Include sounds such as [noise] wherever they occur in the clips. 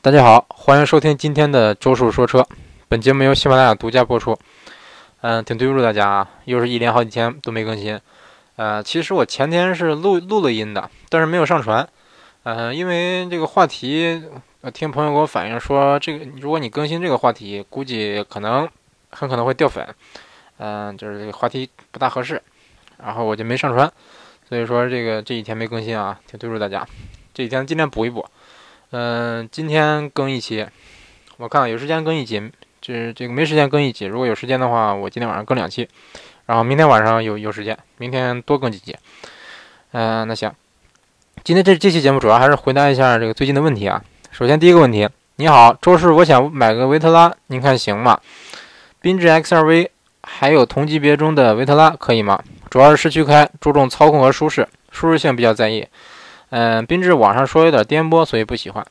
大家好，欢迎收听今天的周叔说车。本节目由喜马拉雅独家播出。嗯，挺对不住大家啊，又是一连好几天都没更新。呃，其实我前天是录录了音的，但是没有上传。嗯，因为这个话题，听朋友给我反映说，这个如果你更新这个话题，估计可能很可能会掉粉。嗯，就是这个话题不大合适，然后我就没上传。所以说这个这几天没更新啊，挺对不住大家。这几天尽量补一补。嗯，今天更一期，我看看有时间更一集，这这个没时间更一集。如果有时间的话，我今天晚上更两期，然后明天晚上有有时间，明天多更几集。嗯，那行，今天这这期节目主要还是回答一下这个最近的问题啊。首先第一个问题，你好，周师，我想买个维特拉，您看行吗？缤智 XRV 还有同级别中的维特拉可以吗？主要是市区开，注重操控和舒适，舒适性比较在意。嗯，缤智网上说有点颠簸，所以不喜欢。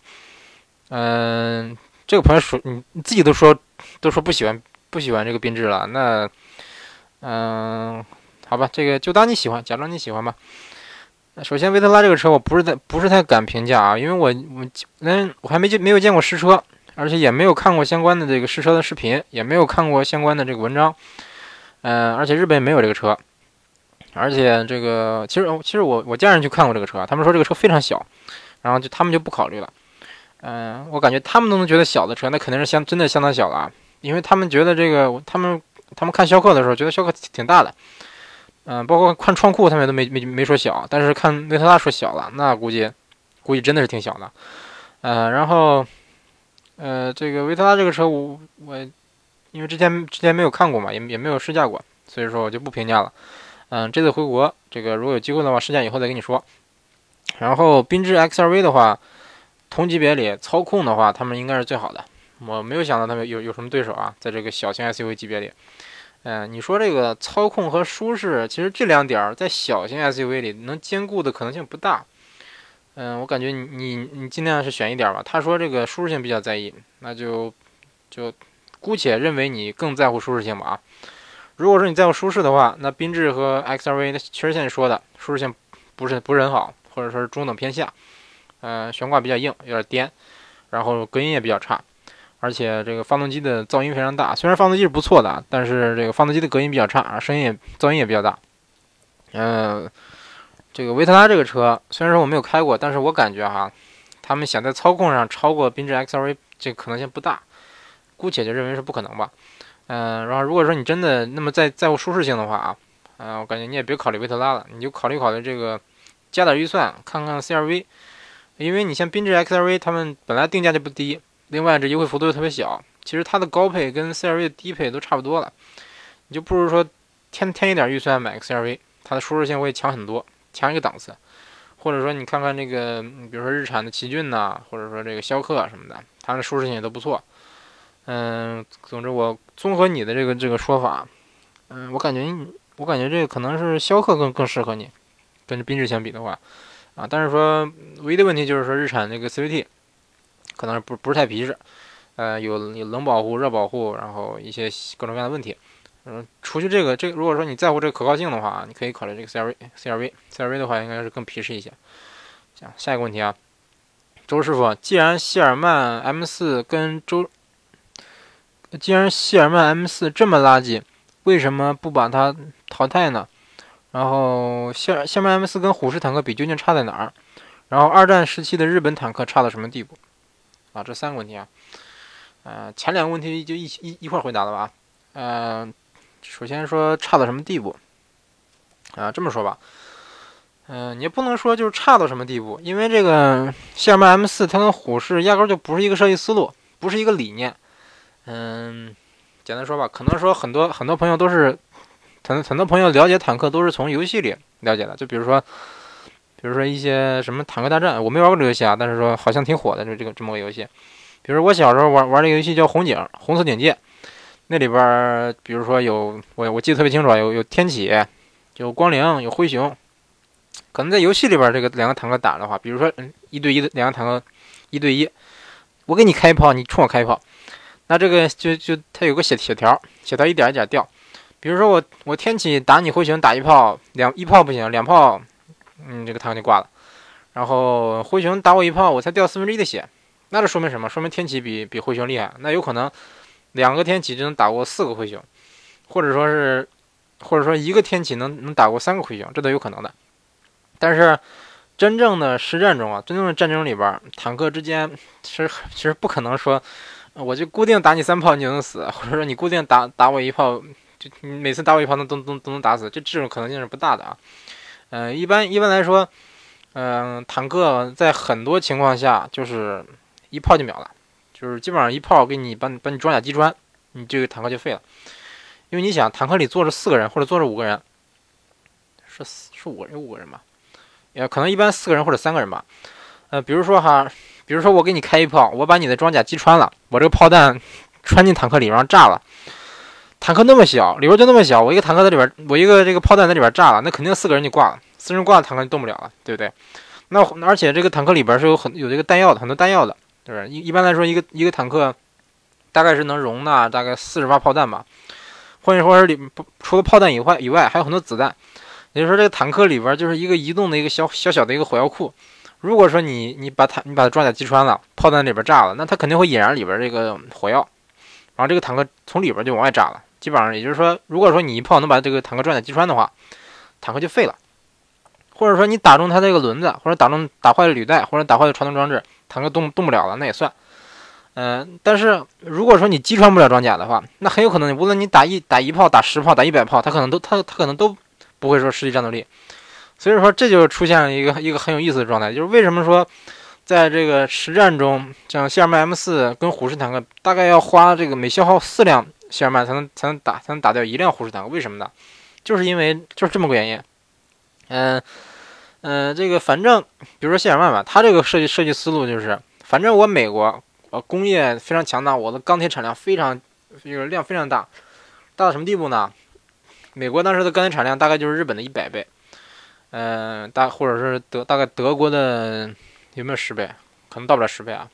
嗯，这个朋友说你自己都说都说不喜欢不喜欢这个缤智了，那嗯，好吧，这个就当你喜欢，假装你喜欢吧。首先，维特拉这个车我不是太不是太敢评价啊，因为我我嗯我还没见没有见过试车，而且也没有看过相关的这个试车的视频，也没有看过相关的这个文章。嗯，而且日本也没有这个车。而且这个其实其实我我家人去看过这个车，他们说这个车非常小，然后就他们就不考虑了。嗯，我感觉他们都能觉得小的车，那肯定是相真的相当小了，因为他们觉得这个他们他们看逍客的时候觉得逍客挺大的，嗯，包括看创酷他们都没没没说小，但是看维特拉说小了，那估计估计真的是挺小的。呃，然后呃这个维特拉这个车我我因为之前之前没有看过嘛，也也没有试驾过，所以说我就不评价了。嗯，这次回国，这个如果有机会的话，试驾以后再跟你说。然后缤智 XRV 的话，同级别里操控的话，他们应该是最好的。我没有想到他们有有什么对手啊，在这个小型 SUV 级别里。嗯，你说这个操控和舒适，其实这两点在小型 SUV 里能兼顾的可能性不大。嗯，我感觉你你你尽量是选一点吧。他说这个舒适性比较在意，那就就姑且认为你更在乎舒适性吧啊。如果说你在乎舒适的话，那缤智和 XRV 的确实像你说的，舒适性不是不是很好，或者说是中等偏下。嗯，悬挂比较硬，有点颠，然后隔音也比较差，而且这个发动机的噪音非常大。虽然发动机是不错的，但是这个发动机的隔音比较差，声音也噪音也比较大。嗯，这个维特拉这个车虽然说我没有开过，但是我感觉哈，他们想在操控上超过缤智 XRV 这可能性不大，姑且就认为是不可能吧。嗯，然后如果说你真的那么在在乎舒适性的话啊，嗯，我感觉你也别考虑维特拉了，你就考虑考虑这个，加点预算看看 CRV，因为你像缤智 XRV，他们本来定价就不低，另外这优惠幅度又特别小，其实它的高配跟 CRV 的低配都差不多了，你就不如说添添一点预算买 XRV，它的舒适性会强很多，强一个档次，或者说你看看这个，比如说日产的奇骏呐，或者说这个逍客什么的，它的舒适性也都不错。嗯，总之我综合你的这个这个说法，嗯，我感觉我感觉这个可能是逍客更更适合你，跟这缤智相比的话，啊，但是说唯一的问题就是说日产那个 CVT 可能是不不是太皮实，呃，有有冷保护、热保护，然后一些各种各样的问题，嗯，除去这个这个，如果说你在乎这个可靠性的话，你可以考虑这个 CRV CRV CRV 的话应该是更皮实一些。行，下一个问题啊，周师傅，既然谢尔曼 M4 跟周既然谢尔曼 M4 这么垃圾，为什么不把它淘汰呢？然后谢谢尔曼 M4 跟虎式坦克比究竟差在哪儿？然后二战时期的日本坦克差到什么地步？啊，这三个问题啊，呃，前两个问题就一一一块回答了吧？嗯，首先说差到什么地步？啊，这么说吧，嗯，你不能说就是差到什么地步，因为这个谢尔曼 M4 它跟虎式压根就不是一个设计思路，不是一个理念。嗯，简单说吧，可能说很多很多朋友都是，很很多朋友了解坦克都是从游戏里了解的。就比如说，比如说一些什么坦克大战，我没玩过这个游戏啊，但是说好像挺火的这这个这么个游戏。比如我小时候玩玩这个游戏叫红警，红色警戒，那里边比如说有我我记得特别清楚，有有天启，有光灵，有灰熊。可能在游戏里边这个两个坦克打的话，比如说一对一的两个坦克一对一，我给你开一炮，你冲我开一炮。那这个就就它有个血血条，血条一点一点掉。比如说我我天启打你灰熊打一炮，两一炮不行，两炮，嗯，这个坦克就挂了。然后灰熊打我一炮，我才掉四分之一的血，那这说明什么？说明天启比比灰熊厉害。那有可能两个天启就能打过四个灰熊，或者说是，或者说一个天启能能打过三个灰熊，这都有可能的。但是真正的实战中啊，真正的战争里边，坦克之间其实其实不可能说，我就固定打你三炮你就能死，或者说你固定打打我一炮，就你每次打我一炮能都都都能打死，这这种可能性是不大的啊。嗯，一般一般来说，嗯，坦克在很多情况下就是一炮就秒了，就是基本上一炮给你把把你装甲击穿，你这个坦克就废了。因为你想，坦克里坐着四个人或者坐着五个人，是是五个人五个人吧？也可能一般四个人或者三个人吧。呃，比如说哈，比如说我给你开一炮，我把你的装甲击穿了，我这个炮弹穿进坦克里，然后炸了。坦克那么小，里边就那么小，我一个坦克在里边，我一个这个炮弹在里边炸了，那肯定四个人就挂了，四人挂了，坦克就动不了了，对不对？那而且这个坦克里边是有很有这个弹药的，很多弹药的，对不对？一一般来说，一个一个坦克大概是能容纳大概四十发炮弹吧，或者说是里除了炮弹以外以外，还有很多子弹。也就是说，这个坦克里边就是一个移动的一个小小小的一个火药库。如果说你你把坦你把它装甲击穿了，炮弹里边炸了，那它肯定会引燃里边这个火药，然后这个坦克从里边就往外炸了。基本上也就是说，如果说你一炮能把这个坦克装甲击穿的话，坦克就废了；或者说你打中它这个轮子，或者打中打坏了履带，或者打坏了传动装置，坦克动动不了了，那也算。嗯，但是如果说你击穿不了装甲的话，那很有可能无论你打一打一炮、打十炮、打一百炮，它可能都它它可能都不会说失去战斗力。所以说这就出现了一个一个很有意思的状态，就是为什么说在这个实战中，像谢尔曼 M 四跟虎式坦克大概要花这个每消耗四辆。谢尔曼才能才能打才能打掉一辆虎式坦克，为什么呢？就是因为就是这么个原因。嗯嗯，这个反正比如说谢尔曼吧，他这个设计设计思路就是，反正我美国呃工业非常强大，我的钢铁产量非常这个量非常大，大到什么地步呢？美国当时的钢铁产量大概就是日本的一百倍，嗯，大或者是德大概德国的有没有十倍？可能到不了十倍啊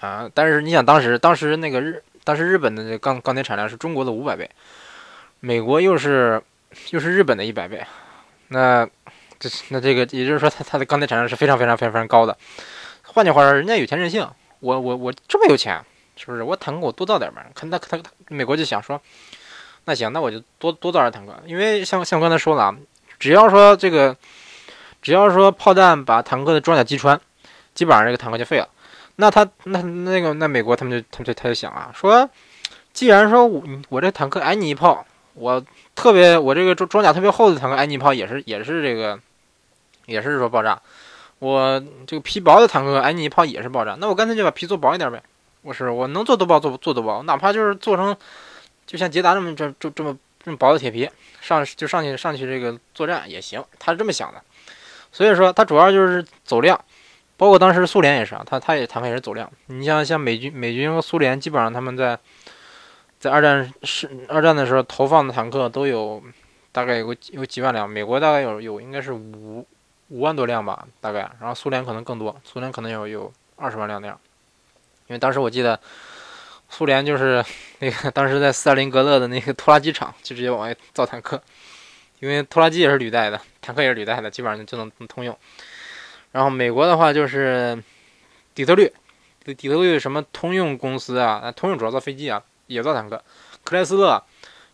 啊！但是你想当时当时那个日。当时日本的钢钢铁产量是中国的五百倍，美国又是又是日本的一百倍，那这那这个也就是说，它它的钢铁产量是非常非常非常非常高的。换句话说，人家有钱任性，我我我这么有钱，是不是？我坦克我多造点吧。看他他美国就想说，那行，那我就多多造点坦克，因为像像刚才说了啊，只要说这个，只要说炮弹把坦克的装甲击穿，基本上这个坦克就废了。那他那那个那美国他们就他就他就想啊，说，既然说我我这坦克挨你一炮，我特别我这个装装甲特别厚的坦克挨你一炮也是也是这个，也是说爆炸，我这个皮薄的坦克挨你一炮也是爆炸，那我干脆就把皮做薄一点呗，我是我能做多薄做做多薄，哪怕就是做成就像捷达这么这这这么这么薄的铁皮上就上去上去这个作战也行，他是这么想的，所以说他主要就是走量。包括当时苏联也是啊，他他也坦克也是走量。你像像美军美军和苏联，基本上他们在在二战是二战的时候投放的坦克都有大概有个有几万辆，美国大概有有应该是五五万多辆吧，大概。然后苏联可能更多，苏联可能有有二十万辆那样。因为当时我记得苏联就是那个当时在斯大林格勒的那个拖拉机厂就直接往外造坦克，因为拖拉机也是履带的，坦克也是履带的，基本上就能通用。然后美国的话就是底特律，底特律什么通用公司啊，通用主要造飞机啊，也造坦克。克莱斯勒，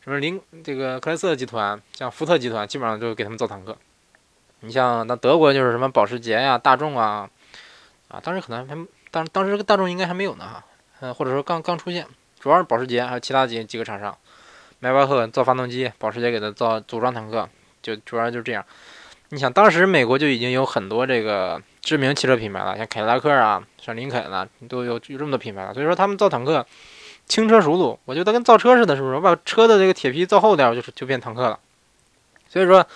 什么林这个克莱斯勒集团，像福特集团，基本上就给他们造坦克。你像那德国就是什么保时捷呀、大众啊，啊，当时可能还当当时大众应该还没有呢哈，嗯，或者说刚刚出现，主要是保时捷还有其他几几个厂商，迈巴赫造发动机，保时捷给他造组装坦克，就主要就是这样。你想，当时美国就已经有很多这个知名汽车品牌了，像凯迪拉克啊，像林肯啊，都有有这么多品牌了。所以说，他们造坦克轻车熟路，我觉得跟造车似的，是不是？我把车的这个铁皮造厚点，就是就变坦克了。所以说，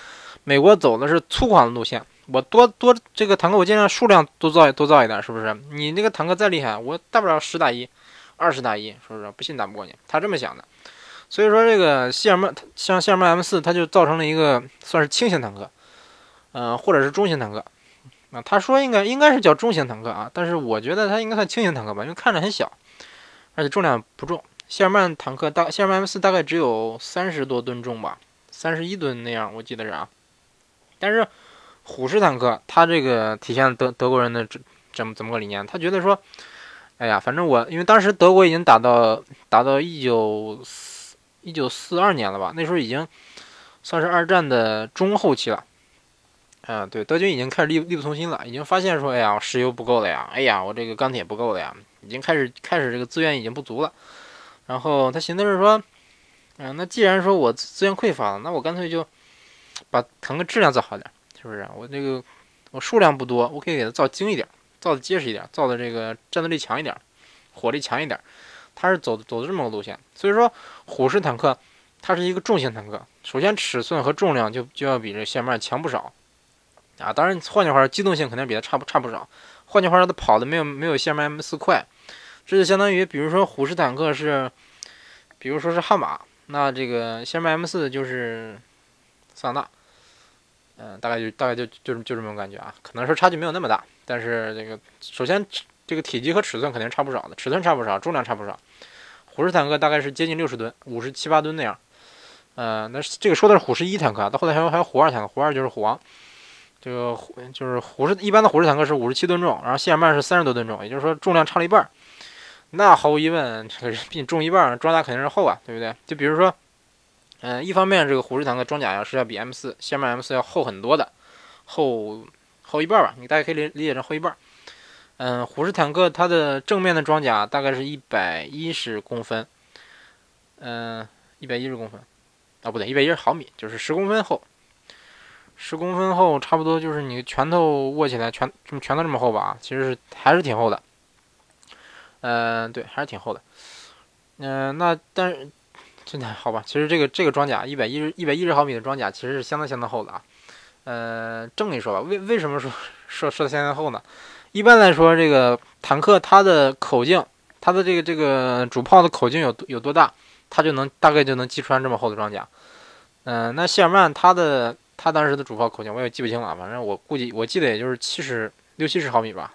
美国走的是粗犷的路线，我多多这个坦克，我尽量数量多造多造一点，是不是？你那个坦克再厉害，我大不了十打一，二十打一，是不是？不信打不过你，他这么想的。所以说，这个谢尔曼，像谢尔曼 M 四，它就造成了一个算是轻型坦克。嗯，或者是中型坦克，啊，他说应该应该是叫中型坦克啊，但是我觉得它应该算轻型坦克吧，因为看着很小，而且重量不重。谢尔曼坦克大，谢尔曼 M 四大概只有三十多吨重吧，三十一吨那样，我记得是啊。但是虎式坦克，它这个体现德德国人的这怎么怎么个理念？他觉得说，哎呀，反正我因为当时德国已经打到打到一九四一九四二年了吧，那时候已经算是二战的中后期了。嗯，对，德军已经开始力力不从心了，已经发现说，哎呀，石油不够了呀，哎呀，我这个钢铁不够了呀，已经开始开始这个资源已经不足了。然后他寻思是说，嗯，那既然说我资源匮乏了，那我干脆就把坦克质量做好点，是不是？我这个我数量不多，我可以给它造精一点，造的结实一点，造的这个战斗力强一点，火力强一点。它是走走的这么个路线，所以说虎式坦克它是一个重型坦克，首先尺寸和重量就就要比这谢曼强不少。啊，当然，换句话说，机动性肯定比它差不差不少。换句话说，它跑的没有没有谢曼 M 四快，这就相当于，比如说虎式坦克是，比如说是悍马，那这个谢曼 M 四就是桑塔纳，嗯，大概就大概就就就这么感觉啊。可能是差距没有那么大，但是这个首先这个体积和尺寸肯定差不少的，尺寸差不少，重量差不少。虎式坦克大概是接近六十吨，五十七八吨那样。呃，那这个说的是虎式一坦克，到后来还有还有虎二坦克，虎二就是虎王。这个虎就是虎式一般的虎式坦克是五十七吨重，然后谢尔曼是三十多吨重，也就是说重量差了一半。那毫无疑问，这个比你重一半，装甲肯定是厚啊，对不对？就比如说，嗯，一方面这个虎式坦克装甲要是要比 M 四下面 M 四要厚很多的，厚厚一半吧，你大概可以理理解成厚一半。嗯，虎式坦克它的正面的装甲大概是一百一十公分，嗯，一百一十公分，啊不对，一百一十毫米，就是十公分厚。十公分厚，差不多就是你拳头握起来，拳这么拳头这么厚吧？其实是还是挺厚的。嗯，对，还是挺厚的。嗯，那但是真的好吧？其实这个这个装甲一百一十一百一十毫米的装甲，其实是相当相当厚的啊。呃，这么一说吧，为为什么说说说的相当厚呢？一般来说，这个坦克它的口径，它的这个这个主炮的口径有有多大，它就能大概就能击穿这么厚的装甲。嗯，那谢尔曼它的。他当时的主炮口径我也记不清了，反正我估计我记得也就是七十六七十毫米吧，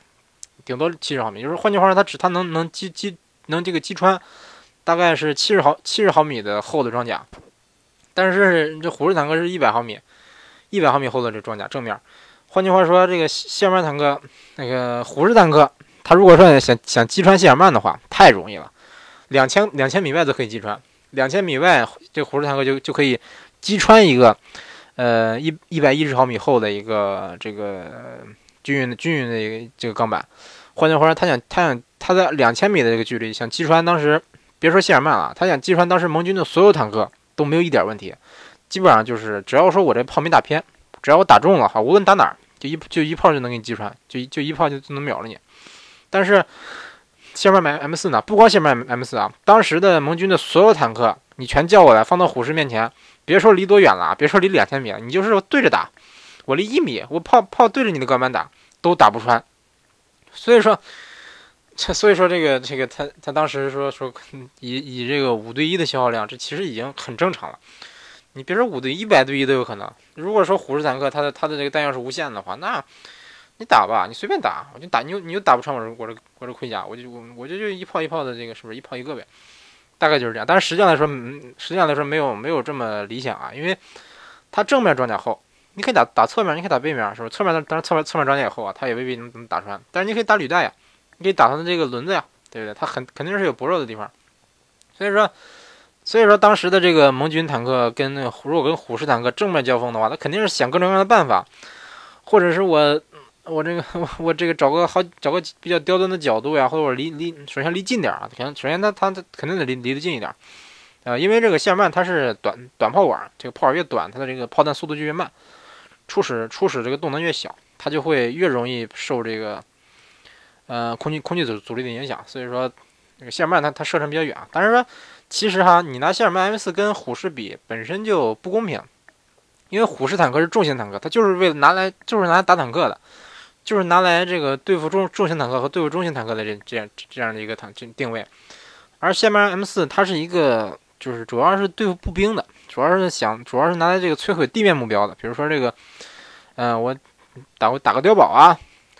顶多七十毫米。就是换句话说，它只它能能击击能这个击穿，大概是七十毫七十毫米的厚的装甲。但是这虎式坦克是一百毫米，一百毫米厚的这装甲正面。换句话说，这个谢尔曼坦克那个虎式坦克，它如果说想想击穿谢尔曼的话，太容易了，两千两千米外都可以击穿，两千米外这虎式坦克就就可以击穿一个。呃，一一百一十毫米厚的一个这个均匀的均匀的一个这个钢板，换句话说，他想他想他在两千米的这个距离想击穿当时别说谢尔曼了，他想击穿当时盟军的所有坦克都没有一点问题，基本上就是只要说我这炮没打偏，只要我打中了哈，无论打哪儿就一就一炮就能给你击穿，就就一炮就就能秒了你。但是谢尔曼 M 四呢，不光谢尔曼 M 四啊，当时的盟军的所有坦克你全叫过来放到虎式面前。别说离多远了，别说离两千米了，你就是对着打，我离一米，我炮炮对着你的钢板打都打不穿。所以说，这所以说这个这个他他当时说说 [laughs] 以以这个五对一的消耗量，这其实已经很正常了。你别说五对一百对一都有可能。如果说虎式坦克它的它的这个弹药是无限的话，那你打吧，你随便打，我就打你又你又打不穿我这我这我这盔甲，我就我我就就一炮一炮的这个是不是一炮一个呗？大概就是这样，但是实际上来说，实际上来说没有没有这么理想啊，因为它正面装甲厚，你可以打打侧面，你可以打背面，是不是？侧面当然侧面侧面装甲也厚啊，它也未必能能打穿，但是你可以打履带呀，你可以打它的这个轮子呀，对不对？它很肯定是有薄弱的地方，所以说，所以说当时的这个盟军坦克跟那个如果跟虎式坦克正面交锋的话，它肯定是想各种各样的办法，或者是我。我这个 [laughs] 我这个找个好找个比较刁钻的角度呀，或者我离离首先离近点啊，肯首先它它它肯定得离离得近一点，啊，因为这个谢尔曼它是短短炮管，这个炮管越短，它的这个炮弹速度就越慢，初始初始这个动能越小，它就会越容易受这个呃空气空气阻阻力的影响，所以说这个谢尔曼它它射程比较远啊，但是说其实哈，你拿谢尔曼 M 四跟虎式比本身就不公平，因为虎式坦克是重型坦克，它就是为了拿来就是拿来打坦克的。就是拿来这个对付重重型坦克和对付中型坦克的这这样这样的一个坦定定位，而谢尔曼 M 四它是一个就是主要是对付步兵的，主要是想主要是拿来这个摧毁地面目标的，比如说这个，嗯，我打打个碉堡啊，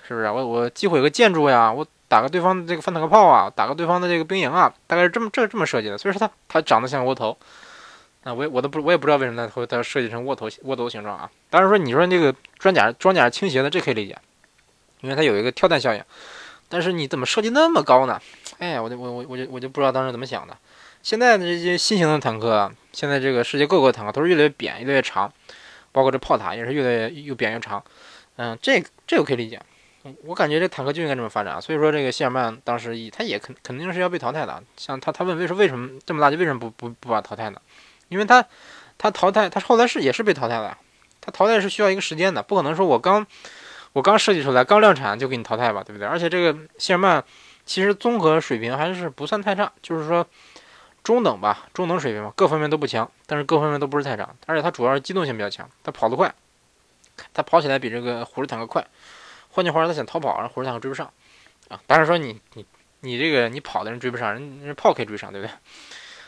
是不是？我我击毁个建筑呀，我打个对方的这个反坦克炮啊，打个对方的这个兵营啊，大概是这么这这么设计的。所以说它它长得像窝头，啊，我我都不我也不知道为什么它会它设计成窝头窝头形状啊。当然说你说那个装甲装甲倾斜的，这可以理解。因为它有一个跳弹效应，但是你怎么设计那么高呢？哎，我就我我我就我就不知道当时怎么想的。现在的这些新型的坦克，现在这个世界各国坦克都是越来越扁，越来越长，包括这炮塔也是越来越又扁又长。嗯，这这个可以理解。我感觉这坦克就应该这么发展。所以说，这个谢尔曼当时一他也肯肯定是要被淘汰的。像他他问为什么为什么这么大就为什么不不不把淘汰呢？因为他他淘汰他后来是也是被淘汰了。他淘汰是需要一个时间的，不可能说我刚我刚设计出来刚量产就给你淘汰吧，对不对？而且这个谢尔曼其实综合水平还是不算太差，就是说中等吧，中等水平吧，各方面都不强，但是各方面都不是太差。而且它主要是机动性比较强，它跑得快，它跑起来比这个虎式坦克快。换句话说，他想逃跑，然后虎式坦克追不上啊。当然说你你你这个你跑的人追不上，人人炮可以追上，对不对？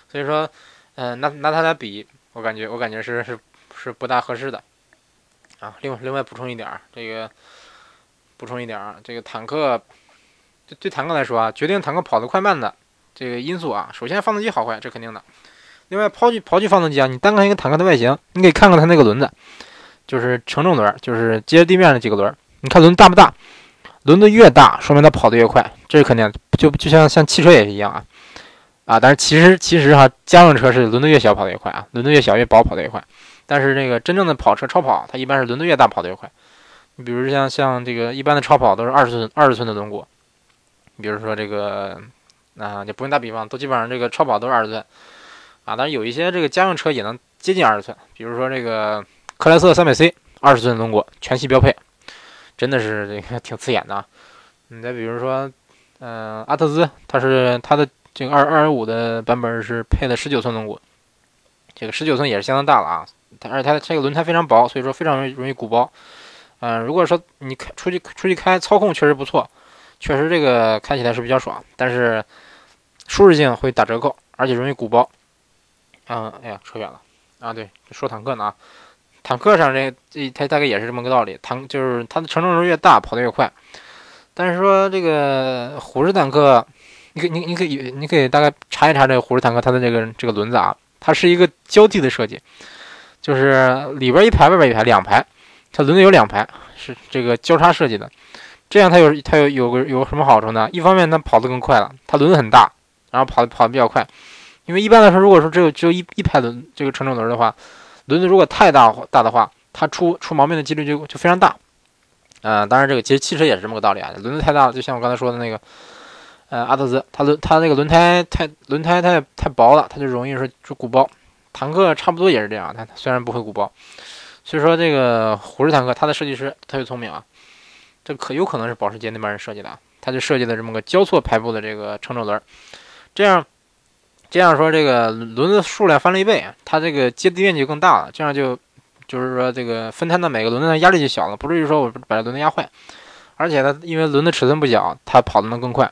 所以说，嗯，拿拿他俩比，我感觉我感觉是是是不大合适的。啊，另外另外补充一点，这个补充一点儿，这个坦克对对坦克来说啊，决定坦克跑得快慢的这个因素啊，首先发动机好坏，这肯定的。另外抛去抛去发动机啊，你单看一个坦克的外形，你可以看看它那个轮子，就是承重轮，就是接地面的几个轮，你看轮子大不大？轮子越大，说明它跑得越快，这是肯定。就就像像汽车也是一样啊啊，但是其实其实哈，家用车是轮子越小跑得越快啊，轮子越小越薄跑得越快。但是那个真正的跑车超跑，它一般是轮子越大跑得越快。你比如像像这个一般的超跑都是二十寸二十寸的轮毂，比如说这个啊，就不用打比方，都基本上这个超跑都是二十寸啊。但是有一些这个家用车也能接近二十寸，比如说这个克莱瑟三百 C 二十寸轮毂全系标配，真的是这个 [laughs] 挺刺眼的。你再比如说，嗯，阿特兹，它是它的这个二二十五的版本是配的十九寸轮毂，这个十九寸也是相当大了啊。它而且它的这个轮胎非常薄，所以说非常容易容易鼓包。嗯，如果说你开出去出去开，操控确实不错，确实这个开起来是比较爽，但是舒适性会打折扣，而且容易鼓包。嗯，哎呀，扯远了啊！对，说坦克呢啊，坦克上这这它大概也是这么个道理，坦就是它的承重轮越大，跑得越快。但是说这个虎式坦克，你可你你可以你可以大概查一查这个虎式坦克它的这个这个轮子啊，它是一个交替的设计。就是里边一排，外边一排，两排，它轮子有两排，是这个交叉设计的。这样它有它有有个有什么好处呢？一方面它跑得更快了，它轮子很大，然后跑跑得比较快。因为一般来说，如果说只有只有一一排轮这个承重轮的话，轮子如果太大大的话，它出出毛病的几率就就非常大。嗯，当然这个其实汽车也是这么个道理啊，轮子太大了，就像我刚才说的那个，呃，阿特兹，它轮它那个轮胎太轮胎太太薄了，它就容易说就鼓包。坦克差不多也是这样，它虽然不会鼓包，所以说这个虎式坦克，它的设计师特别聪明啊，这可有可能是保时捷那边人设计的，他就设计的这么个交错排布的这个承重轮，这样这样说这个轮子数量翻了一倍，它这个接地面积更大了，这样就就是说这个分摊到每个轮子的压力就小了，不至于说我把轮子压坏，而且它因为轮子尺寸不小，它跑的能更快，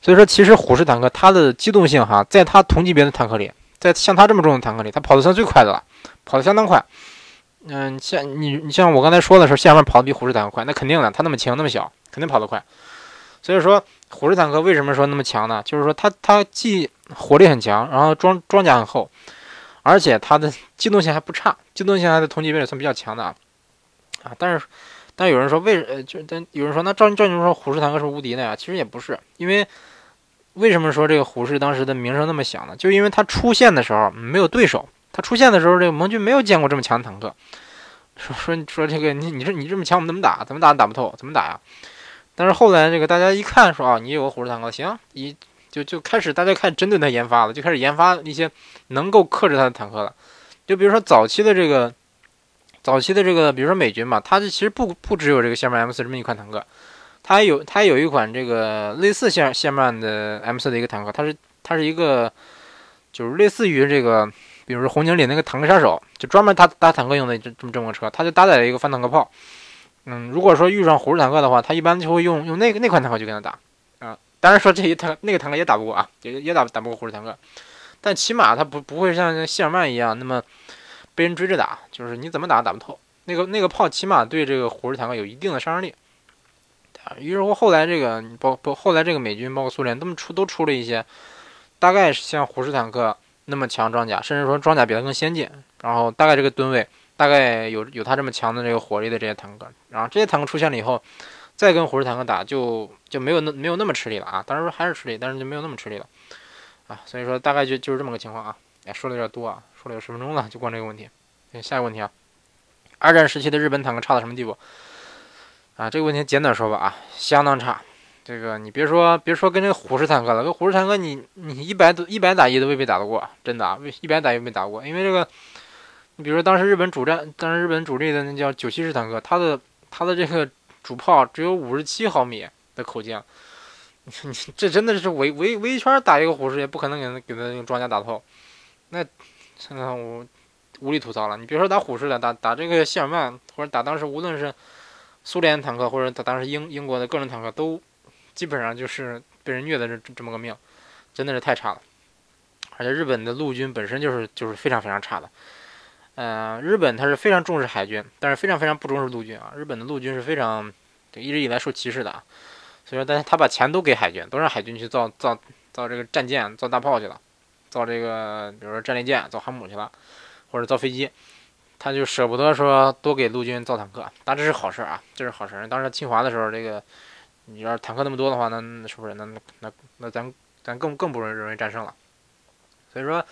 所以说其实虎式坦克它的机动性哈，在它同级别的坦克里。在像它这么重的坦克里，它跑得算最快的了，跑得相当快。嗯，像你，你像我刚才说的是，下面跑得比虎式坦克快，那肯定的，它那么轻，那么小，肯定跑得快。所以说，虎式坦克为什么说那么强呢？就是说它它既火力很强，然后装装甲很厚，而且它的机动性还不差，机动性还在同级别里算比较强的啊。啊，但是但有人说为呃，就但有人说那照照你说虎式坦克是无敌的呀？其实也不是，因为。为什么说这个虎式当时的名声那么响呢？就因为它出现的时候没有对手，它出现的时候，这个盟军没有见过这么强的坦克。说说说这个，你你说你这么强，我们怎么打？怎么打打不透？怎么打呀？但是后来这个大家一看，说啊，你有个虎式坦克，行，一就就开始大家开始针对它研发了，就开始研发一些能够克制它的坦克了。就比如说早期的这个，早期的这个，比如说美军嘛，它其实不不只有这个谢曼 M 四这么一款坦克。它有，它有一款这个类似谢谢曼的 M 四的一个坦克，它是它是一个，就是类似于这个，比如说红警里那个坦克杀手，就专门打打坦克用的这这么这么个车，它就搭载了一个反坦克炮。嗯，如果说遇上虎式坦克的话，他一般就会用用那个那款坦克去跟他打啊。当然说这一坦那个坦克也打不过啊，也也打打不过虎式坦克，但起码他不不会像谢尔曼一样那么被人追着打，就是你怎么打打不透。那个那个炮起码对这个虎式坦克有一定的杀伤力。啊于是乎，后来这个包不后来这个美军包括苏联，他们出都出了一些，大概是像虎式坦克那么强装甲，甚至说装甲比它更先进，然后大概这个吨位，大概有有他这么强的这个火力的这些坦克。然后这些坦克出现了以后，再跟虎式坦克打，就就没有那没有那么吃力了啊。当然说还是吃力，但是就没有那么吃力了啊。所以说大概就就是这么个情况啊。哎，说的有点多啊，说了有十分钟了，就关这个问题。下一个问题啊，二战时期的日本坦克差到什么地步？啊，这个问题简短说吧啊，相当差。这个你别说别说跟这虎式坦克了，跟虎式坦克你你一百一百打一都未必打得过，真的啊，一百打一没打过。因为这个，你比如说当时日本主战，当时日本主力的那叫九七式坦克，它的它的这个主炮只有五十七毫米的口径，[laughs] 你这真的是围围围一圈打一个虎式，也不可能给他给他用装甲打透。那现在我无力吐槽了。你别说打虎式的，打打这个谢尔曼，或者打当时无论是苏联坦克，或者打当时英英国的个人坦克都。基本上就是被人虐的这这么个命，真的是太差了。而且日本的陆军本身就是就是非常非常差的。呃，日本它是非常重视海军，但是非常非常不重视陆军啊。日本的陆军是非常一直以来受歧视的啊。所以说，但是他把钱都给海军，都让海军去造造造这个战舰、造大炮去了，造这个比如说战列舰、造航母去了，或者造飞机，他就舍不得说多给陆军造坦克。但这是好事啊，这是好事。当时侵华的时候，这个。你要是坦克那么多的话，那是不是那那那咱咱更更不容易容易战胜了？所以说，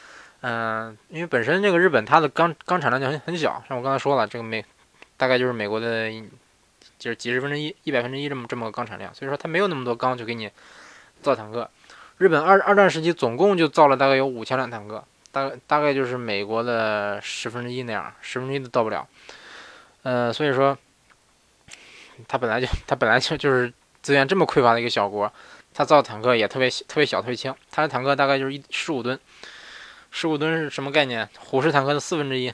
嗯，因为本身这个日本它的钢钢产量就很很小，像我刚才说了，这个美大概就是美国的，就是几十分之一、一百分之一这么这么个钢产量，所以说它没有那么多钢就给你造坦克。日本二二战时期总共就造了大概有五千辆坦克，大概大概就是美国的十分之一那样，十分之一都到不了。呃，所以说，它本来就它本来就就是。资源这么匮乏的一个小国，它造坦克也特别特别小、特别轻。它的坦克大概就是一十五吨，十五吨是什么概念？虎式坦克的四分之一，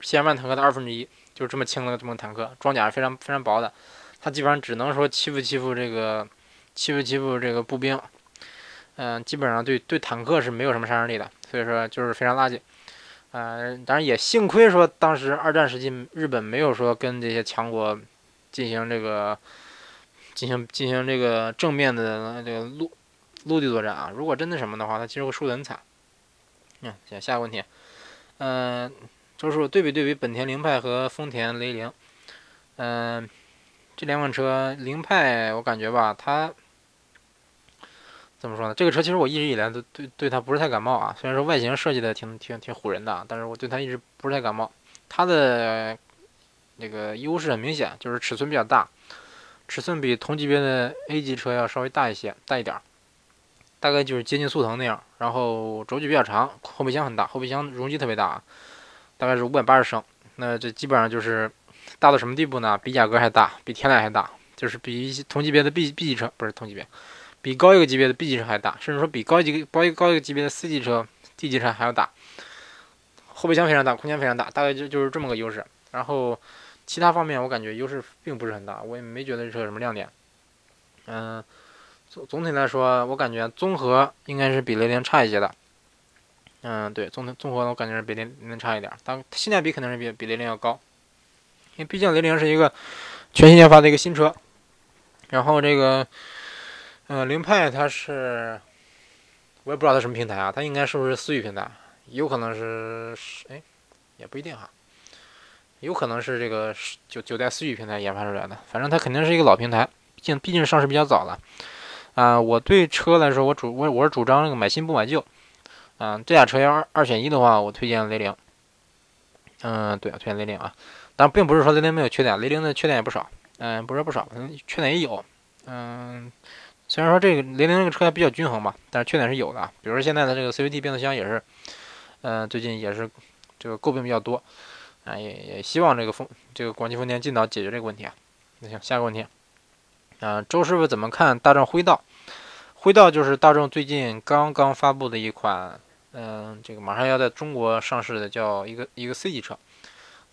谢尔曼坦克的二分之一，就是这么轻的这么坦克，装甲非常非常薄的。它基本上只能说欺负欺负这个，欺负欺负这个步兵。嗯，基本上对对坦克是没有什么杀伤力的，所以说就是非常垃圾。嗯，当然也幸亏说当时二战时期日本没有说跟这些强国进行这个。进行进行这个正面的这个陆陆地作战啊！如果真的什么的话，他其实会输得很惨。嗯，行，下个问题，嗯，就是对比对比本田凌派和丰田雷凌，嗯，这两款车，凌派我感觉吧，它怎么说呢？这个车其实我一直以来都对对它不是太感冒啊。虽然说外形设计的挺挺挺唬人的，但是我对它一直不是太感冒。它的那个优势很明显，就是尺寸比较大。尺寸比同级别的 A 级车要稍微大一些，大一点儿，大概就是接近速腾那样。然后轴距比较长，后备箱很大，后备箱容积特别大，大概是五百八十升。那这基本上就是大到什么地步呢？比雅阁还大，比天籁还大，就是比同级别的 B B 级车不是同级别，比高一个级别的 B 级车还大，甚至说比高级高一高一个级别的 C 级车、D 级车还要大。后备箱非常大，空间非常大，大概就就是这么个优势。然后。其他方面我感觉优势并不是很大，我也没觉得这车有什么亮点。嗯，总体来说，我感觉综合应该是比雷凌差一些的。嗯，对，综综合我感觉是比雷凌差一点，但性价比肯定是比比雷凌要高，因为毕竟雷凌是一个全新研发的一个新车。然后这个，嗯，凌派它是，我也不知道它什么平台啊，它应该是不是思域平台？有可能是，哎，也不一定哈。有可能是这个九九代思域平台研发出来的，反正它肯定是一个老平台，毕竟毕竟上市比较早了。啊，我对车来说，我主我我是主张这个买新不买旧。嗯，这俩车要二二选一的话，我推荐雷凌。嗯，对，推荐雷凌啊。但并不是说雷凌没有缺点，雷凌的缺点也不少。嗯，不是不少，缺点也有。嗯，虽然说这个雷凌这个车比较均衡吧，但是缺点是有的。比如说现在的这个 CVT 变速箱也是，嗯，最近也是这个诟病比较多。啊，也也希望这个丰这个广汽丰田尽早解决这个问题啊。那行，下个问题，啊，周师傅怎么看大众辉道？辉道就是大众最近刚刚发布的一款，嗯，这个马上要在中国上市的，叫一个一个 C 级车，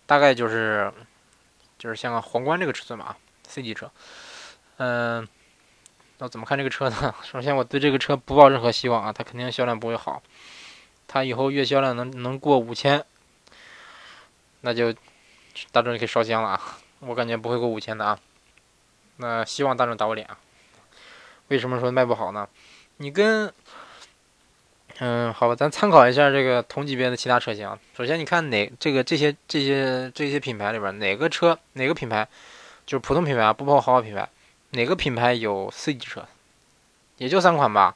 大概就是就是像个皇冠这个尺寸吧，C 级车。嗯，那怎么看这个车呢？[laughs] 首先，我对这个车不抱任何希望啊，它肯定销量不会好，它以后月销量能能过五千。那就大众就可以烧香了啊！我感觉不会过五千的啊。那希望大众打我脸啊！为什么说卖不好呢？你跟嗯，好吧，咱参考一下这个同级别的其他车型。首先，你看哪这个这些这些这些品牌里边哪个车哪个品牌就是普通品牌啊，不包括豪华品牌，哪个品牌有 C 级车？也就三款吧。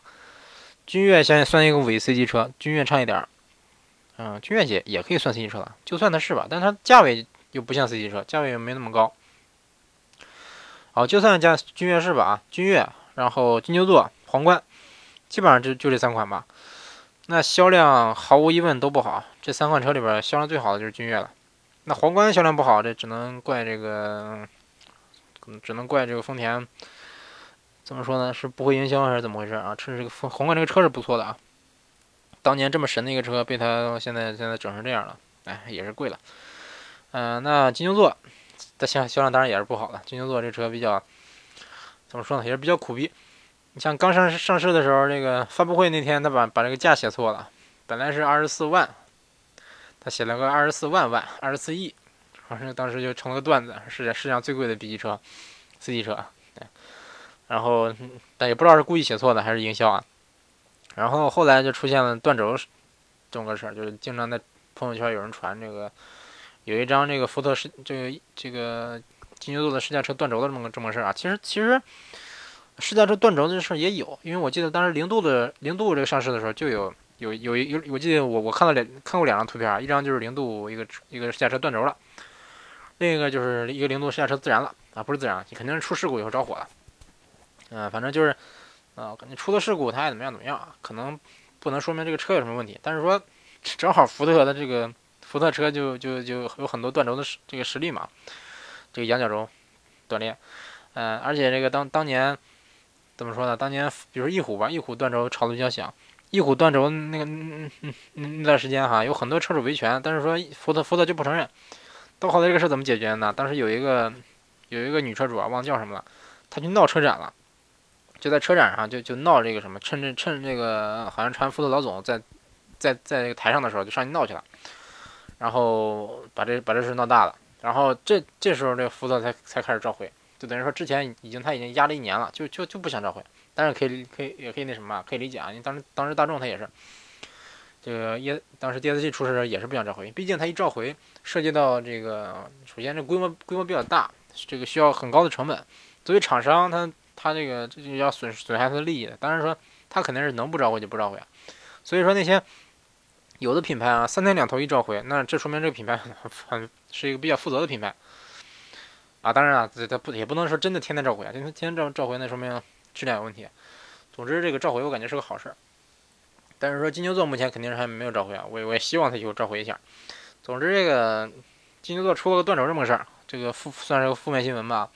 君越现在算一个伪 C 级车，君越差一点儿。嗯，君越也也可以算 C 级车了，就算它是吧，但它价位又不像 C 级车，价位又没那么高。好，就算加君越是吧啊，君越，然后金牛座、皇冠，基本上就就这三款吧。那销量毫无疑问都不好，这三款车里边销量最好的就是君越了。那皇冠销量不好，这只能怪这个，只能怪这个丰田。怎么说呢？是不会营销还是怎么回事啊？趁这个皇冠这个车是不错的啊，当年这么神的一个车，被他现在现在整成这样了，哎，也是贵了。嗯，那金牛座的销销量当然也是不好的。金牛座这车比较怎么说呢？也是比较苦逼。你像刚上市上市的时候，这个发布会那天，他把把这个价写错了，本来是二十四万。他写了个二十四万万，二十四亿，好像当时就成了个段子，世界世界上最贵的 B 级车，C 级车，对。然后，但也不知道是故意写错的还是营销啊。然后后来就出现了断轴这么个事儿，就是经常在朋友圈有人传这个，有一张这个福特试这个这个金牛座的试驾车断轴的这么个这么个事儿啊。其实其实试驾车断轴这事儿也有，因为我记得当时零度的零度这个上市的时候就有。有有有，我记得我我看到两看过两张图片啊，一张就是零度一个一个试驾车断轴了，另一个就是一个零度试驾车自燃了啊，不是自燃，肯定是出事故以后着火了，嗯，反正就是啊，感觉出了事故它爱怎么样怎么样啊，可能不能说明这个车有什么问题，但是说正好福特的这个福特车就就就有很多断轴的这个实力嘛，这个羊角轴断裂，嗯，而且这个当当年怎么说呢？当年比如翼虎吧，翼虎断轴吵得比较响。翼虎断轴那个嗯嗯那段时间哈，有很多车主维权，但是说福特福特就不承认。到后来这个事怎么解决呢？当时有一个有一个女车主啊，忘叫什么了，她去闹车展了，就在车展上就就闹这个什么，趁着趁这个好像传福特老总在在在台上的时候就上去闹去了，然后把这把这事闹大了，然后这这时候这个福特才才开始召回，就等于说之前已经他已经压了一年了，就就就不想召回。但是可以可以也可以那什么，可以理解啊。因为当时当时大众他也是，这个也当时 DSG 出事也是不想召回，毕竟他一召回涉及到这个，首先这规模规模比较大，这个需要很高的成本。作为厂商，他他这个这就要损损害他的利益的。当然说他肯定是能不召回就不召回啊。所以说那些有的品牌啊，三天两头一召回，那这说明这个品牌很 [laughs] 是一个比较负责的品牌啊。当然啊，这他不也不能说真的天天召回啊，天天天召召回那说明。质量有问题，总之这个召回我感觉是个好事儿，但是说金牛座目前肯定是还没有召回啊，我我也希望它以后召回一下。总之这个金牛座出了个断轴这么个事儿，这个负算是个负面新闻吧。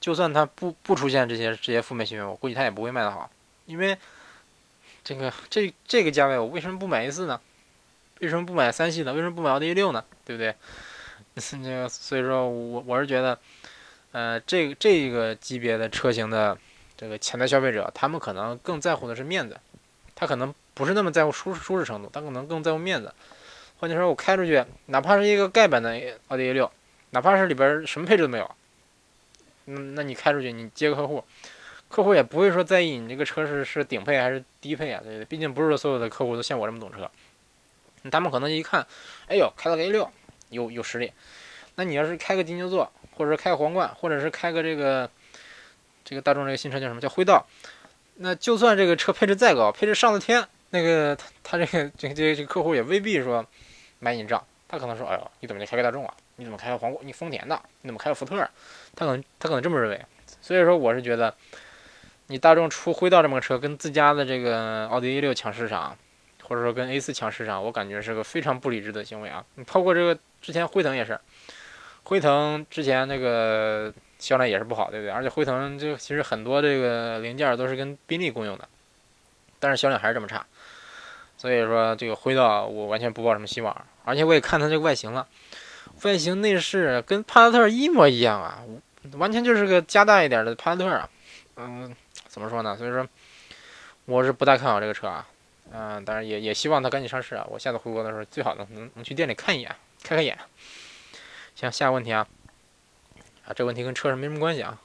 就算它不不出现这些这些负面新闻，我估计它也不会卖得好，因为这个这这个价位我为什么不买 A 四呢？为什么不买三系呢？为什么不买奥迪 A 六呢？对不对？[laughs] 那个所以说我我是觉得，呃，这个这个级别的车型的。这个潜在消费者，他们可能更在乎的是面子，他可能不是那么在乎舒适舒适程度，他可能更在乎面子。换句话说，我开出去，哪怕是一个盖版的奥迪 A 六，哪怕是里边什么配置都没有，嗯，那你开出去，你接个客户，客户也不会说在意你这个车是是顶配还是低配啊，对对，毕竟不是所有的客户都像我这么懂车，他们可能一看，哎呦，开了个 A 六，有有实力，那你要是开个金牛座，或者是开个皇冠，或者是开个这个。这个大众这个新车叫什么？叫辉道。那就算这个车配置再高，配置上了天，那个他他这个这个这个客户也未必说买你账。他可能说：“哎呦，你怎么就开个大众啊？你怎么开个皇冠？你丰田的？你怎么开个福特？”他可能他可能这么认为。所以说，我是觉得你大众出辉道这么个车，跟自家的这个奥迪 A 六抢市场，或者说跟 A 四抢市场，我感觉是个非常不理智的行为啊！你包括这个之前辉腾也是，辉腾之前那个。销量也是不好，对不对？而且辉腾就其实很多这个零件都是跟宾利共用的，但是销量还是这么差。所以说这个辉道我完全不抱什么希望。而且我也看它这个外形了，外形内饰跟帕萨特一模一样啊，完全就是个加大一点的帕萨特啊。嗯，怎么说呢？所以说我是不大看好这个车啊。嗯，当然也也希望它赶紧上市啊。我下次回国的时候最好能能能去店里看一眼，开开眼。行，下个问题啊。啊，这问题跟车上没什么关系啊。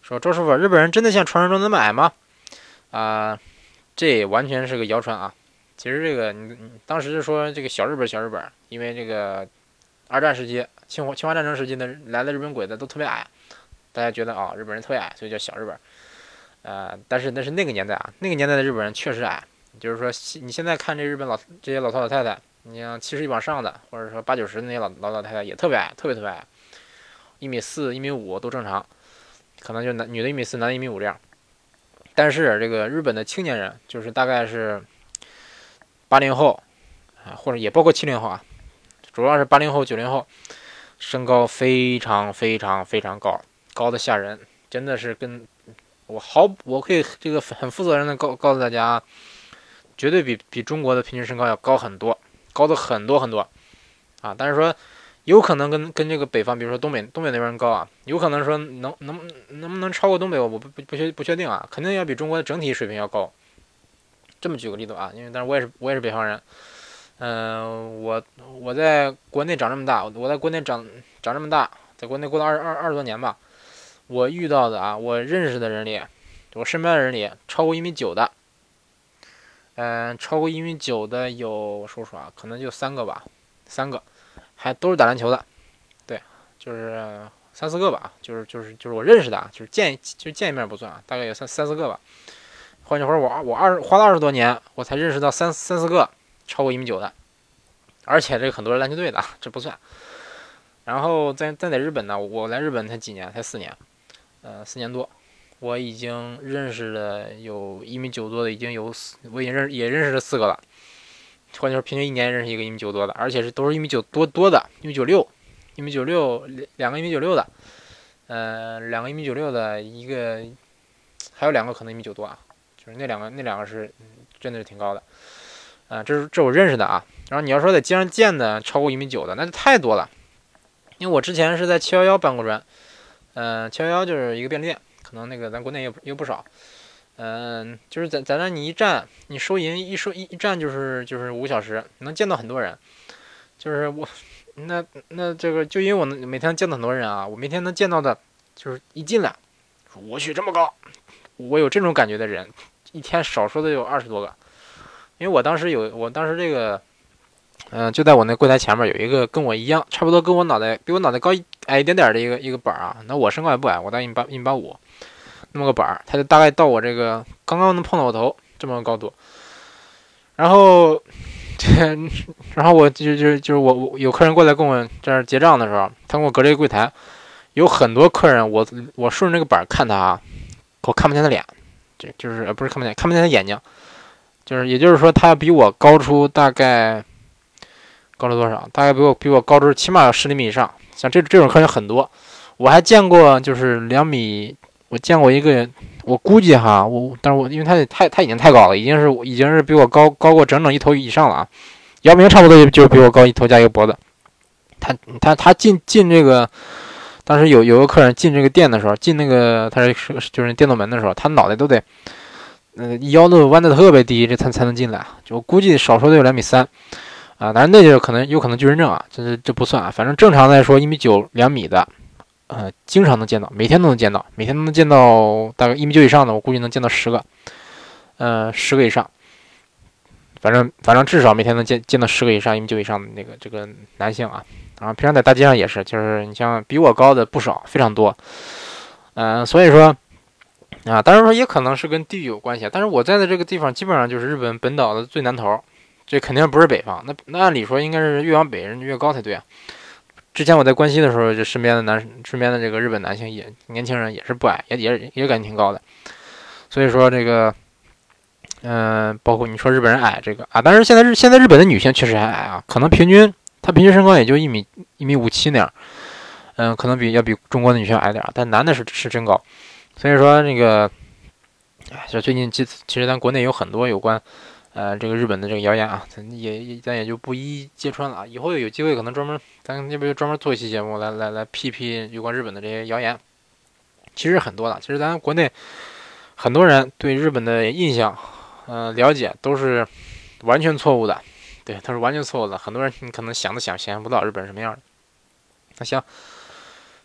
说周师傅，日本人真的像传说中那么矮吗？啊，这完全是个谣传啊。其实这个，你你当时是说这个小日本，小日本，因为这个二战时期、侵华侵华战争时期的来的日本鬼子都特别矮，大家觉得啊，日本人特别矮，所以叫小日本。呃，但是那是那个年代啊，那个年代的日本人确实矮，就是说你现在看这日本老这些老头老太太，你像七十往上的，或者说八九十那些老老老太太也特别矮，特别特别矮，一米四、一米五都正常，可能就男女的一米四，男的一米五这样。但是这个日本的青年人，就是大概是八零后啊，或者也包括七零后啊，主要是八零后、九零后，身高非常非常非常高，高的吓人，真的是跟我毫我可以这个很负责任的告告诉大家，绝对比比中国的平均身高要高很多，高的很多很多啊！但是说。有可能跟跟这个北方，比如说东北东北那边高啊，有可能说能能能不能超过东北，我不不不确不确定啊，肯定要比中国的整体水平要高。这么举个例子啊，因为但是我也是我也是北方人，嗯，我我在国内长这么大，我在国内长长这么大，在国内过了二二二十多年吧，我遇到的啊，我认识的人里，我身边的人里，超过一米九的，嗯，超过一米九的有我说说啊，可能就三个吧，三个。还都是打篮球的，对，就是三四个吧，就是就是就是我认识的啊，就是见就见一面不算啊，大概有三三四个吧。换句话说，我我二花了二十多年，我才认识到三三四个超过一米九的，而且这个很多是篮球队的，这不算。然后在在在日本呢，我来日本才几年，才四年，呃，四年多，我已经认识了有一米九多的，已经有四，我已经认也认识了四个了。换句话，平均一年认识一个一米九多的，而且是都是一米九多多的，一米九六，一米九六两个一米九六的，呃，两个一米九六的，一个还有两个可能一米九多啊，就是那两个那两个是真的是挺高的，啊，这是这我认识的啊。然后你要说在街上见的超过一米九的，那就太多了，因为我之前是在七幺幺搬过砖，嗯，七幺幺就是一个便利店，能那个咱国内也有不少。嗯，就是在在那你一站，你收银一收一一站就是就是五小时，能见到很多人。就是我，那那这个就因为我能每天见到很多人啊，我每天能见到的，就是一进来，我去这么高，我有这种感觉的人，一天少说的有二十多个。因为我当时有，我当时这个，嗯，就在我那柜台前面有一个跟我一样，差不多跟我脑袋比我脑袋高一矮一点点的一个一个板儿啊。那我身高也不矮，我大概一米八一米八五。那么个板儿，它就大概到我这个刚刚能碰到我头这么个高度，然后，[laughs] 然后我就就就是我我有客人过来跟我这儿结账的时候，他跟我隔着一个柜台，有很多客人，我我顺着那个板儿看他啊，我看不见他脸，这就是不是看不见看不见他眼睛，就是也就是说他比我高出大概高了多少？大概比我比我高出起码要十厘米以上，像这这种客人很多，我还见过就是两米。我见过一个人，我估计哈，我但是我因为他太他已经太高了，已经是已经是比我高高过整整一头以上了啊。姚明差不多就就比我高一头加一个脖子。他他他进进这个，当时有有个客人进这个店的时候，进那个他是就是电动门的时候，他脑袋都得，嗯腰都弯的特别低，这才才能进来。就估计少说得有两米三啊，但是那就可能有可能巨人症啊，这是这不算啊，反正正常来说一米九两米的。呃，经常能见到，每天都能见到，每天都能见到大概一米九以上的，我估计能见到十个，呃，十个以上，反正反正至少每天能见见到十个以上一米九以上的那个这个男性啊，然后平常在大街上也是，就是你像比我高的不少，非常多，嗯，所以说啊，当然说也可能是跟地域有关系，但是我在的这个地方基本上就是日本本岛的最南头，这肯定不是北方，那那按理说应该是越往北人越高才对啊。之前我在关西的时候，就身边的男身边的这个日本男性也年轻人也是不矮，也也也感觉挺高的。所以说这个，嗯，包括你说日本人矮这个啊，但是现在日现在日本的女性确实还矮啊，可能平均她平均身高也就一米一米五七那样，嗯，可能比要比中国的女性矮点，但男的是是真高。所以说那个，哎，就最近其其实咱国内有很多有关。呃，这个日本的这个谣言啊，咱也咱也就不一一揭穿了啊。以后有机会可能专门，咱要不就专门做一期节目来来来批批有关日本的这些谣言。其实很多的，其实咱国内很多人对日本的印象，嗯，了解都是完全错误的，对，都是完全错误的。很多人你可能想都想想象不到日本什么样的。那行，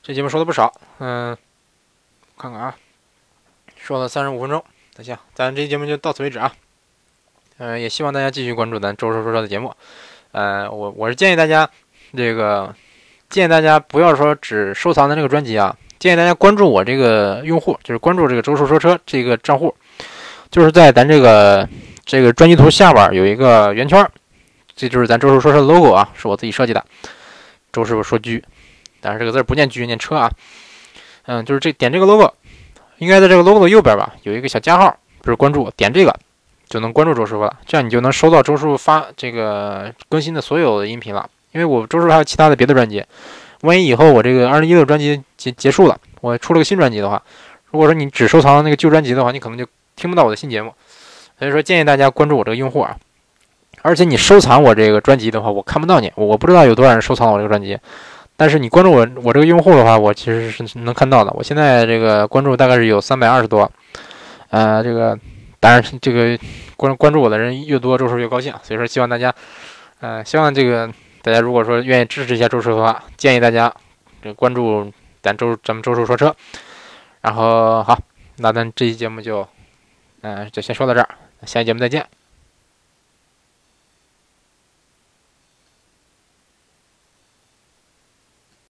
这节目说的不少，嗯，看看啊，说了三十五分钟，那行，咱这期节目就到此为止啊。嗯，也希望大家继续关注咱周说说车的节目。呃，我我是建议大家，这个建议大家不要说只收藏咱这个专辑啊，建议大家关注我这个用户，就是关注这个周叔说车这个账户，就是在咱这个这个专辑图下边有一个圆圈，这就是咱周叔说车的 logo 啊，是我自己设计的。周师傅说车，但是这个字不念车，念车啊。嗯，就是这点这个 logo，应该在这个 logo 的右边吧，有一个小加号，就是关注，点这个就能关注周师傅了，这样你就能收到周师傅发这个更新的所有的音频了。因为我周师傅还有其他的别的专辑。万一以后我这个二零一六专辑结结束了，我出了个新专辑的话，如果说你只收藏那个旧专辑的话，你可能就听不到我的新节目。所以说建议大家关注我这个用户啊，而且你收藏我这个专辑的话，我看不到你，我不知道有多少人收藏了我这个专辑。但是你关注我我这个用户的话，我其实是能看到的。我现在这个关注大概是有三百二十多，呃，这个当然这个关关注我的人越多，周叔越高兴。所以说希望大家，呃，希望这个。大家如果说愿意支持一下周叔的话，建议大家这关注咱周咱们周叔说车。然后好，那咱这期节目就嗯就先说到这儿，下期节目再见。